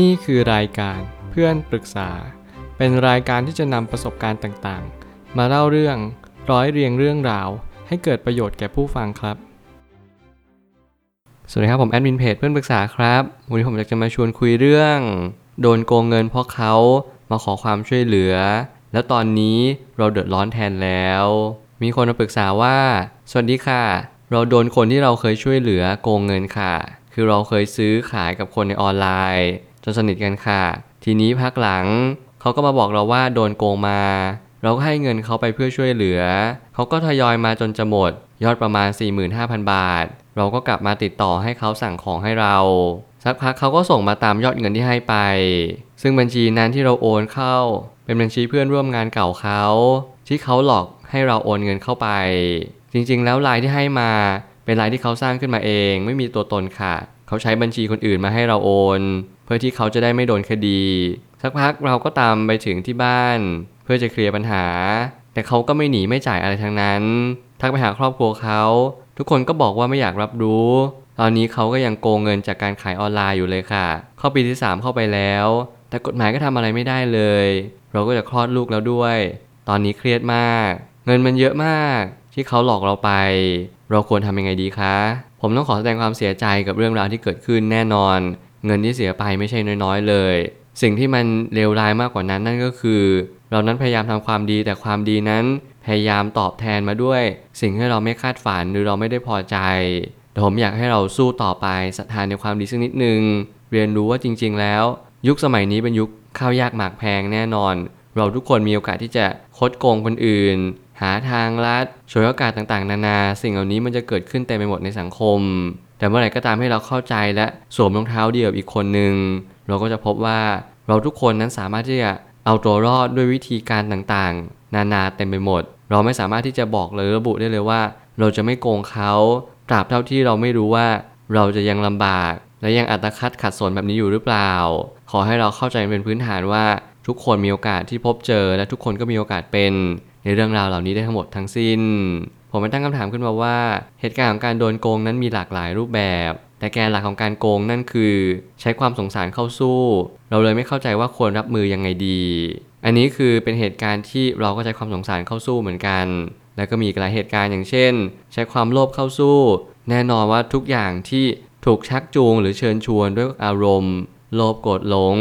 นี่คือรายการเพื่อนปรึกษา เป็นรายการที่จะนำประสบการณ์ต่างๆ มาเล่าเรื่องร้อยเรียงเรื่องราว ให้เกิดประโยชน์แก่ผู้ฟังครับ สวัสดีครับผมแอดมินเพจเพื่อนปรึกษาครับวันนี้ผมอยากจะมาชวนคุยเรื่อง โดนโกงเงินเพราะเขามาขอความช่วยเหลือ แล้วตอนนี้เราเดือดร้อนแทนแล้ว มีคนมาปรึกษาว่า สวัสดีค่ะ เราโดนคนที่เราเคยช่วยเหลือโกงเงินค่ะ คือเราเคยซื้อขายกับคนในออนไลน์ จนสนิทกันค่ะ ทีนี้พักหลังเขาก็มาบอกเราว่าโดนโกงมา เราก็ให้เงินเขาไปเพื่อช่วยเหลือ เขาก็ทยอยมาจนจะหมด ยอดประมาณ 45,000 บาท เราก็กลับมาติดต่อให้เขาสั่งของให้เรา สักพักเขาก็ส่งมาตามยอดเงินที่ให้ไป ซึ่งบัญชีนั้นที่เราโอนเข้า เป็นบัญชีเพื่อนร่วมงานเก่าเขาที่เขาหลอกให้เราโอนเงินเข้าไป จริงๆ แล้วรายที่ให้มาเป็นรายที่เขาสร้างขึ้นมาเอง ไม่มีตัวตนค่ะ เขาใช้บัญชีคนอื่นมาให้เราโอน เพื่อที่เขาจะได้ไม่โดนคดี สักพักเราก็ตามไปถึงที่บ้าน เพื่อจะเคลียร์ปัญหา แต่เขาก็ไม่หนีไม่จ่ายอะไรทั้งนั้น ทักไปหาครอบครัวเขาทุกคนก็บอกว่าไม่อยากรับรู้ ตอนนี้เขาก็ยังโกงเงินจากการขายออนไลน์อยู่เลยค่ะ เข้าปีที่ 3 เข้าไปแล้ว แต่กฎหมายก็ทำอะไรไม่ได้เลย เราก็จะคลอดลูกแล้วด้วย ตอนนี้เครียดมาก เงินมันเยอะมาก ที่เขาหลอกเราไป เราควรทำยังไงดีคะ ผมต้องขอแสดงความเสียใจกับเรื่องราวที่เกิดขึ้นแน่นอน เงินที่เสียไปไม่ใช่น้อยๆเลย สิ่งที่มันเลวร้ายมากกว่านั้นนั่นก็คือ เรานั้นพยายามทำความดีแต่ความดีนั้น พยายามตอบแทนมาด้วย สิ่งที่เราไม่คาดฝันหรือเราไม่ได้พอใจแต่ผมอยากให้เราสู้ต่อไปศรัทธานในความดีสักนิดนึงเรียนรู้ว่าจริง ๆ แล้ว ยุคสมัยนี้เป็นยุคข้าวยากหมากแพงแน่นอน เราทุกคนมีโอกาสที่จะคดโกงคนอื่น หาทางลัดฉวยโอกาสต่างๆ นานา สิ่งเหล่านี้มันจะเกิดขึ้นเต็มไปหมดในสังคม แต่เมื่อไหร่ก็ตามให้เราเข้าใจและสวมรองเท้าเดียวอีกคนหนึ่งเราก็จะพบว่าเราทุกคนนั้นสามารถที่จะเอาตัวรอดด้วยวิธีการต่างๆ นานาเต็มไปหมด เราไม่สามารถที่จะบอกเลยระบุได้เลยว่า เราจะไม่โกงเขาตราบเท่าที่เราไม่รู้ว่า เราจะยังลำบาก และยังอัตคัดขัดสนแบบนี้อยู่หรือเปล่า ขอให้เราเข้าใจเป็นพื้นฐานว่าทุกคนมีโอกาสที่พบเจอและทุกคนก็มีโอกาสเป็น ในเรื่องราวเหล่านี้ได้ทั้งหมดทั้งสิ้น ผมไปตั้งคำถามขึ้นมาว่า เหตุการณ์ของการโดนโกงนั้นมีหลากหลายรูปแบบ แต่แกนหลักของการโกงนั่นคือ ใช้ความสงสารเข้าสู้ เราเลยไม่เข้าใจว่าควรรับมือยังไงดี อันนี้คือเป็นเหตุการณ์ที่เราก็ใช้ความสงสารเข้าสู้เหมือนกัน แล้วก็มีหลายเหตุการณ์อย่างเช่น ใช้ความโลภเข้าสู้ แน่นอนว่าทุกอย่างที่ถูกชักจูงหรือเชิญชวนด้วยอารมณ์ โลภโกรธหลง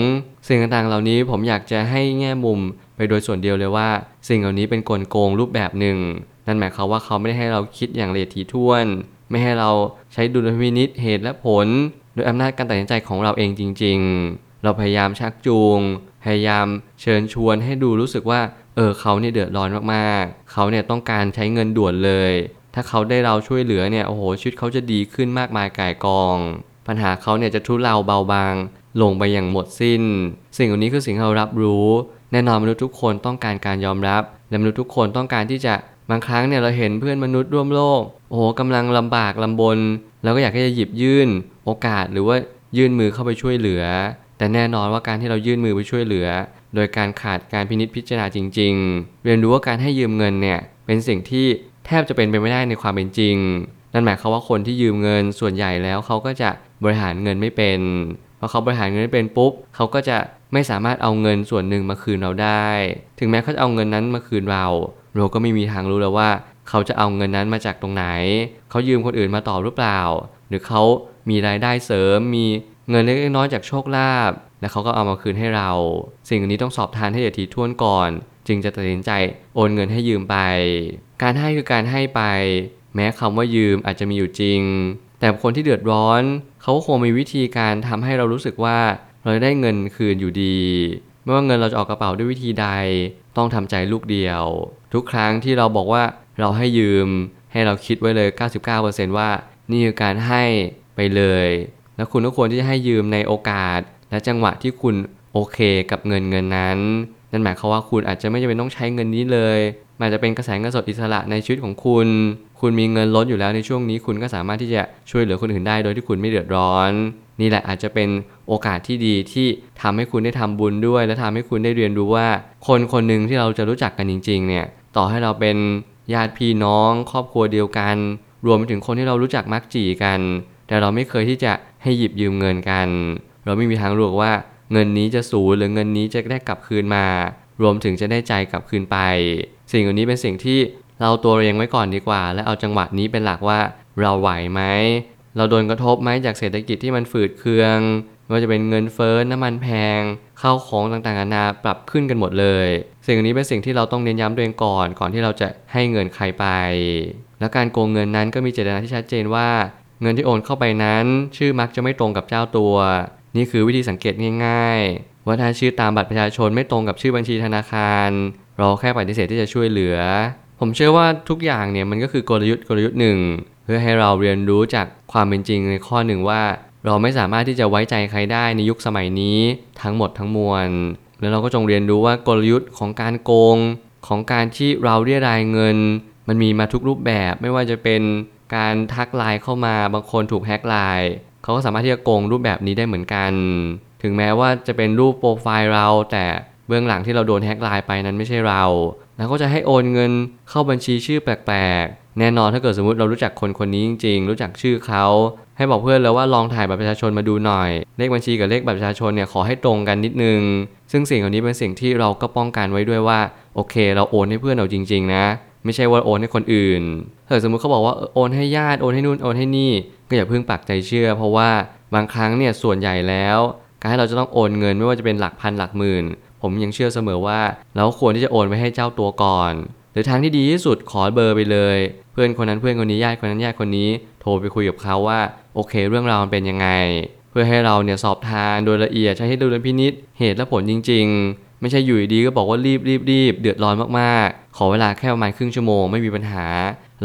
สิ่งต่างๆเหล่านี้ผมอยากจะให้แง่มุม โดยส่วนเดียวเลยว่า สิ่งเหล่านี้เป็นกลโกงรูปแบบหนึ่ง นั่นหมายความว่าเขาไม่ได้ให้เราคิดอย่างละเอียดถี่ถ้วน ไม่ให้เราใช้ดุลพินิษเหตุและผล โดยอำนาจการตัดสินใจของเราเองจริง ๆ เราพยายามชักจูง พยายามเชิญชวนให้ดูรู้สึกว่า เออเขาเนี่ยเดือดร้อนมากๆ เขาเนี่ยต้องการใช้เงินด่วนเลย ถ้าเขาได้เราช่วยเหลือเนี่ยโอ้โหชีวิตเขาจะดีขึ้นมากมายก่ายกอง ปัญหาเขาเนี่ยจะทุเลาเบาบางลงไปอย่างหมดสิ้น สิ่งเหล่านี้คือสิ่งที่เรารับรู้ แน่นอนมนุษย์ทุกคนต้องการการยอมรับ และมนุษย์ทุกคนต้องการที่จะบางครั้งเนี่ยเราเห็นเพื่อนมนุษย์ร่วมโลก โอ้โหกำลังลำบากลำบนเราก็อยากที่จะหยิบยื่นโอกาสหรือว่ายื่นมือเข้าไปช่วยเหลือ แต่แน่นอนว่าการที่เรายื่นมือไปช่วยเหลือ โดยการขาดการพินิจพิจารณาจริง ๆ เรียนรู้ว่าการให้ยืมเงินเนี่ยเป็นสิ่งที่แทบจะเป็นไปไม่ได้ในความเป็นจริง นั่นหมายความว่าคนที่ยืมเงินส่วนใหญ่แล้วเขาก็จะบริหารเงินไม่เป็นพอเขาบริหารเงินไม่เป็นปุ๊บเขาก็จะ ไม่สามารถเอาเงินส่วนหนึ่งมาคืนเราได้ ถึงแม้เขาจะเอาเงินนั้นมาคืนเรา เราก็ไม่มีทางรู้แล้วว่า เขาจะเอาเงินนั้นมาจากตรงไหน เขายืมคนอื่นมาต่อหรือเปล่า หรือเขามีรายได้เสริม มีเงินเล็กน้อยจากโชคลาภ แล้วเขาก็เอามาคืนให้เรา สิ่งนี้ต้องสอบทานให้ละเอียดถี่ถ้วนก่อน จึงจะตัดสินใจโอนเงินให้ยืมไป การให้คือการให้ไป แม้คำว่ายืมอาจจะมีอยู่จริง แต่คนที่เดือดร้อน เขาคงมีวิธีการทำให้เรารู้สึกว่า เราได้เงินคืนอยู่ดี ไม่ว่าเงินเราจะออกกระเป๋าด้วยวิธีใด ต้องทำใจลูกเดียว ทุกครั้งที่เราบอกว่าเราให้ยืมให้เราคิดไว้เลย 99%ว่านี่คือการให้ไปเลย แล้วคุณก็ควรที่จะให้ยืมในโอกาส และจังหวะที่คุณโอเคกับเงินเงินนั้น นั่นหมายความว่าคุณอาจจะไม่จำเป็นต้องใช้เงินนี้เลยมันจะเป็นกระแสเงินสดอิสระในชีวิตของคุณ คุณมีเงินล้นอยู่แล้วในช่วงนี้ คุณก็สามารถที่จะช่วยเหลือคนอื่นได้โดยที่คุณไม่เดือดร้อน นี่แหละอาจจะเป็นโอกาสที่ดีที่ทำให้คุณได้ทำบุญด้วย และทำให้คุณได้เรียนรู้ว่า คนคนหนึ่งที่เราจะรู้จักกันจริง ๆ เนี่ย ต่อให้เราเป็นญาติพี่น้อง ครอบครัวเดียวกัน รวมไปถึงคนที่เรารู้จักมักจีกัน แต่เราไม่เคยที่จะให้หยิบยืมเงินกัน เราไม่มีทางรู้ว่าเงินนี้จะสูญหรือเงินนี้จะได้กลับคืนมา รวมถึงจะได้ใจกลับคืนไป สิ่งเหล่านี้เป็นสิ่งที่เราตัวเองไว้ก่อนดีกว่า และเอาจังหวะนี้เป็นหลักว่าเราไหวไหม เราโดนกระทบไหมจากเศรษฐกิจที่มันฝืดเคืองไม่ว่าจะเป็นเงินเฟ้อน้ำมันแพงข้าวของต่างๆนานาปรับขึ้นกันหมดเลย สิ่งนี้เป็นสิ่งที่เราต้องเน้นย้ำตัวเองก่อน ก่อนที่เราจะให้เงินใครไป และการโกงเงินนั้นก็มีเจตนาที่ชัดเจนว่า เงินที่โอนเข้าไปนั้น ชื่อมักจะไม่ตรงกับเจ้าตัว นี่คือวิธีสังเกตง่าย ๆ ว่าถ้าชื่อตามบัตรประชาชนไม่ตรงกับชื่อบัญชีธนาคาร เราแค่ปฏิเสธที่จะช่วยเหลือ ผมเชื่อว่าทุกอย่างเนี่ยมันก็คือกลยุทธ์กลยุทธ์หนึ่ง พื่อให้เราเรียนรู้จากความเป็นจริงในข้อหนึ่งว่า เราไม่สามารถที่จะไว้ใจใครได้ในยุคสมัยนี้ทั้งหมดทั้งมวล แล้วเราก็จงเรียนรู้ว่ากลยุทธ์ของการโกง ของการที่เราเรียรายเงิน มันมีมาทุกรูปแบบไม่ว่าจะเป็นการทักไลน์เข้ามาบางคนถูกแฮ็กไลน์เขาก็สามารถที่จะโกงรูปแบบนี้ได้เหมือนกัน ถึงแม้ว่าจะเป็นรูปโปรไฟล์เราแต่เบื้องหลังที่เราโดนแฮ็กไลน์ไปนั้นไม่ใช่เรา แล้วก็จะให้โอนเงินเข้าบัญชีชื่อแปลก แน่นอนถ้าเกิดสมมติเรารู้จักคนคนนี้จริงๆ รู้จักชื่อเขาให้บอกเพื่อนแล้วว่าลองถ่ายบัตรประชาชนมาดูหน่อย เลขบัญชีกับเลขบัตรประชาชนเนี่ยขอให้ตรงกันนิดนึง ซึ่งสิ่งเหล่านี้เป็นสิ่งที่เราก็ป้องกันไว้ด้วยว่าโอเค เราโอนให้เพื่อนเราจริง ๆ นะ ไม่ใช่ว่าโอนให้คนอื่นถ้าสมมติเขาบอกว่าโอนให้ญาติโอนให้นู่นโอนให้นี่ ก็อย่าเพิ่งปักใจเชื่อ เพราะว่าบางครั้งเนี่ยส่วนใหญ่แล้วการให้เราจะต้องโอนเงินไม่ว่าจะเป็นหลักพันหลักหมื่น ผมยังเชื่อเสมอว่า เราควรที่จะโอนไปให้เจ้าตัวก่อน หรือทางที่ดีที่สุดขอเบอร์ไปเลย พื่อนคนนั้นเพื่อนคนนี้ญาติคนนั้นญาติคนนี้ โทรไปคุยกับเขาว่าโอเค เรื่องราวมันเป็นยังไง เพื่อให้เราเนี่ยสอบทานโดยละเอียดใช้ให้ดูลพินิษเหตุและผลจริง ๆ ไม่ใช่อยู่ดีก็บอกว่ารีบรีบรีบเดือดร้อนมากๆ ขอเวลาแค่ประมาณครึ่งชั่วโมงไม่มีปัญหา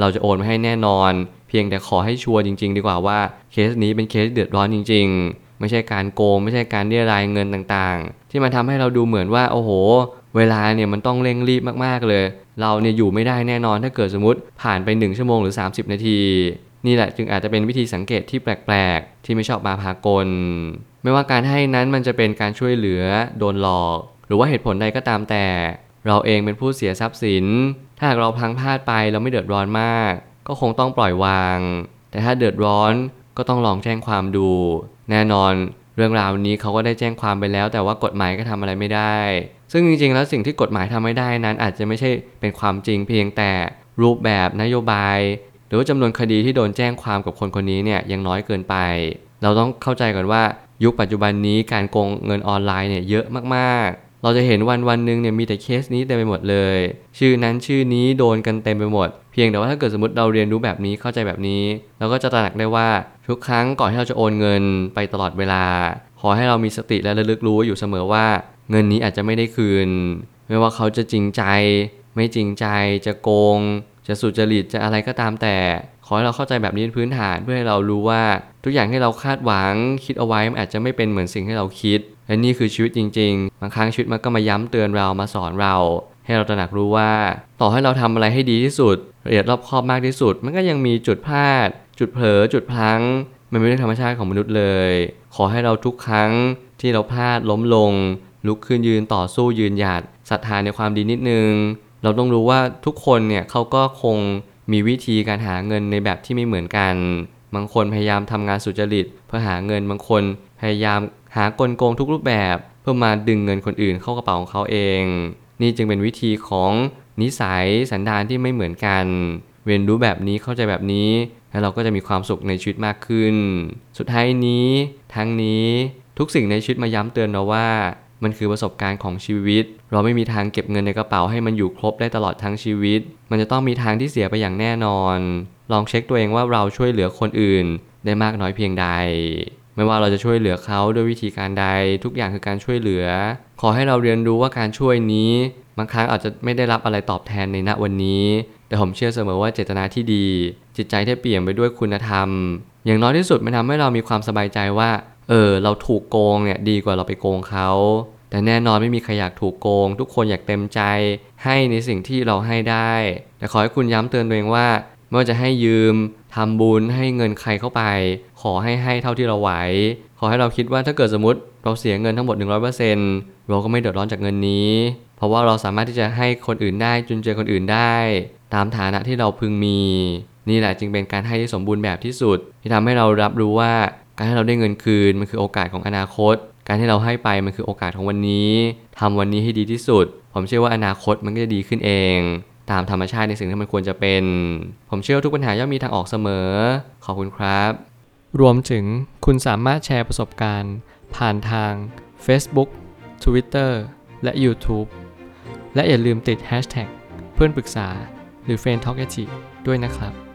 เราจะโอนมาให้แน่นอน เพียงแต่ขอให้ชัวร์จริง ๆ ดีกว่าว่าเคสนี้เป็นเคสเดือดร้อนจริง ๆไม่ใช่การโกงไม่ใช่การเรียรายเงินต่างๆ ที่มันทำให้เราดูเหมือนว่าโอ้โห เวลาเนี่ยมันต้องเร่งรีบมากๆเลย เราเนี่ยอยู่ไม่ได้แน่นอนถ้าเกิดสมมติผ่านไป 1 ชั่วโมงหรือ 30 นาที นี่แหละจึงอาจจะเป็นวิธีสังเกตที่แปลกๆ ที่ไม่ชอบมาพากล ไม่ว่าการให้นั้นมันจะเป็นการช่วยเหลือโดนหลอก หรือว่าเหตุผลใดก็ตามแต่ เราเองเป็นผู้เสียทรัพย์สิน ถ้าหากเราพลังพลาดไปเราไม่เดือดร้อนมาก ก็คงต้องปล่อยวาง แต่ถ้าเดือดร้อนก็ต้องลองแจ้งความดู แน่นอน เรื่องราวนี้เขาก็ได้แจ้งความไปแล้ว แต่ว่ากฎหมายก็ทำอะไรไม่ได้ ซึ่งจริงๆ แล้วสิ่งที่กฎหมายทำไม่ได้นั้น อาจจะไม่ใช่เป็นความจริงเพียงแต่รูปแบบนโยบาย หรือว่าจำนวนคดีที่โดนแจ้งความกับคนคนนี้เนี่ยยังน้อยเกินไป เราต้องเข้าใจก่อนว่ายุคปัจจุบันนี้การโกงเงินออนไลน์เนี่ยเยอะมากๆ เราจะเห็นวันวันหนึ่งเนี่ยมีแต่เคสนี้เต็มไปหมดเลย ชื่อนั้นชื่อนี้โดนกันเต็มไปหมด เพียงแต่ว่าถ้าเกิดสมมติเราเรียนรู้แบบนี้เข้าใจแบบนี้ เราก็จะตระหนักได้ว่าทุกครั้งก่อนที่เราจะโอนเงินไปตลอดเวลา ขอให้เรามีสติและระลึกรู้อยู่เสมอว่า เงินนี้อาจจะไม่ได้คืน ไม่ว่าเขาจะจริงใจ ไม่จริงใจจะโกง จะสุจริตจะอะไรก็ตามแต่ขอให้เราเข้าใจแบบนี้เป็นพื้นฐานเพื่อให้เรารู้ว่า ทุกอย่างที่เราคาดหวังคิดเอาไว้มันอาจจะไม่เป็นเหมือนสิ่งที่เราคิด และนี่คือชีวิตจริง ๆ บางครั้งชีวิตมันก็มาย้ำเตือนเรามาสอนเรา ให้เราตระหนักรู้ว่า ต่อให้เราทำอะไรให้ดีที่สุดละเอียดรอบคอบมากที่สุด มันก็ยังมีจุดพลาด จุดเผลอจุดพลั้ง มันเป็นเรื่องธรรมชาติของมนุษย์เลย ขอให้เราทุกครั้งที่เราพลาดล้มลง ลุกขึ้นยืนต่อสู้ยืนหยัดศรัทธาในความดีนิดนึง เราต้องรู้ว่าทุกคนเนี่ยเขาก็คงมีวิธีการหาเงินในแบบที่ไม่เหมือนกัน บางคนพยายามทำงานสุจริตเพื่อหาเงินบางคนพยายาม หากลโกงทุกรูปแบบ เพื่อมาดึงเงินคนอื่นเข้ากระเป๋าของเขาเอง นี่จึงเป็นวิธีของนิสัยสันดานที่ไม่เหมือนกัน เรียนรู้แบบนี้เข้าใจแบบนี้ แล้วเราก็จะมีความสุขในชีวิตมากขึ้น สุดท้ายนี้ ทั้งนี้ทุกสิ่งในชีวิตมาย้ำเตือนเราว่ามันคือประสบการณ์ของชีวิต เราไม่มีทางเก็บเงินในกระเป๋าให้มันอยู่ครบได้ตลอดทั้งชีวิต มันจะต้องมีทางที่เสียไปอย่างแน่นอน ลองเช็คตัวเองว่าเราช่วยเหลือคนอื่น ได้มากน้อยเพียงใด ไม่ว่าเราจะช่วยเหลือเขาด้วยวิธีการใด ทุกอย่างคือการช่วยเหลือ ขอให้เราเรียนรู้ว่าการช่วยนี้ บางครั้งอาจจะไม่ได้รับอะไรตอบแทนในณวันนี้ แต่ผมเชื่อเสมอว่าเจตนาที่ดี จิตใจที่เปลี่ยมไปด้วยคุณธรรม อย่างน้อยที่สุดมันทำให้เรามีความสบายใจว่า เออ เราถูกโกงเนี่ยดีกว่าเราไปโกงเขาแต่แน่นอนไม่มีใครอยากถูกโกง ทุกคนอยากเต็มใจ ให้ในสิ่งที่เราให้ได้ แต่ขอให้คุณย้ำเตือนตัวเองว่าไม่ว่าจะให้ยืม ทำบุญให้เงินใครเข้าไป ขอให้ให้เท่าที่เราไหว ขอให้เราคิดว่าถ้าเกิดสมมติเราเสียเงินทั้งหมด 100%เราก็ไม่เดือดร้อนจากเงินนี้ เพราะว่าเราสามารถที่จะให้คนอื่นได้จุนเจือคนอื่นได้ ตามฐานะที่เราพึงมี นี่แหละจึงเป็นการให้ที่สมบูรณ์แบบที่สุด ที่ทำให้เรารับรู้ว่าการให้เราได้เงินคืนมันคือโอกาสของอนาคต การที่เราให้ไปมันคือโอกาสของวันนี้ทำวันนี้ให้ดีที่สุด ผมเชื่อว่าอนาคตมันก็จะดีขึ้นเอง ตามธรรมชาติในสิ่งที่มันควรจะเป็น ผมเชื่อว่าทุกปัญหาย่อมมีทางออกเสมอ ขอบคุณครับ รวมถึงคุณสามารถแชร์ประสบการณ์ ผ่านทาง Facebook Twitter และ YouTube และอย่าลืมติด Hashtag เพื่อนปรึกษาหรือ f r ร e n d t a l k ด้วยนะครับ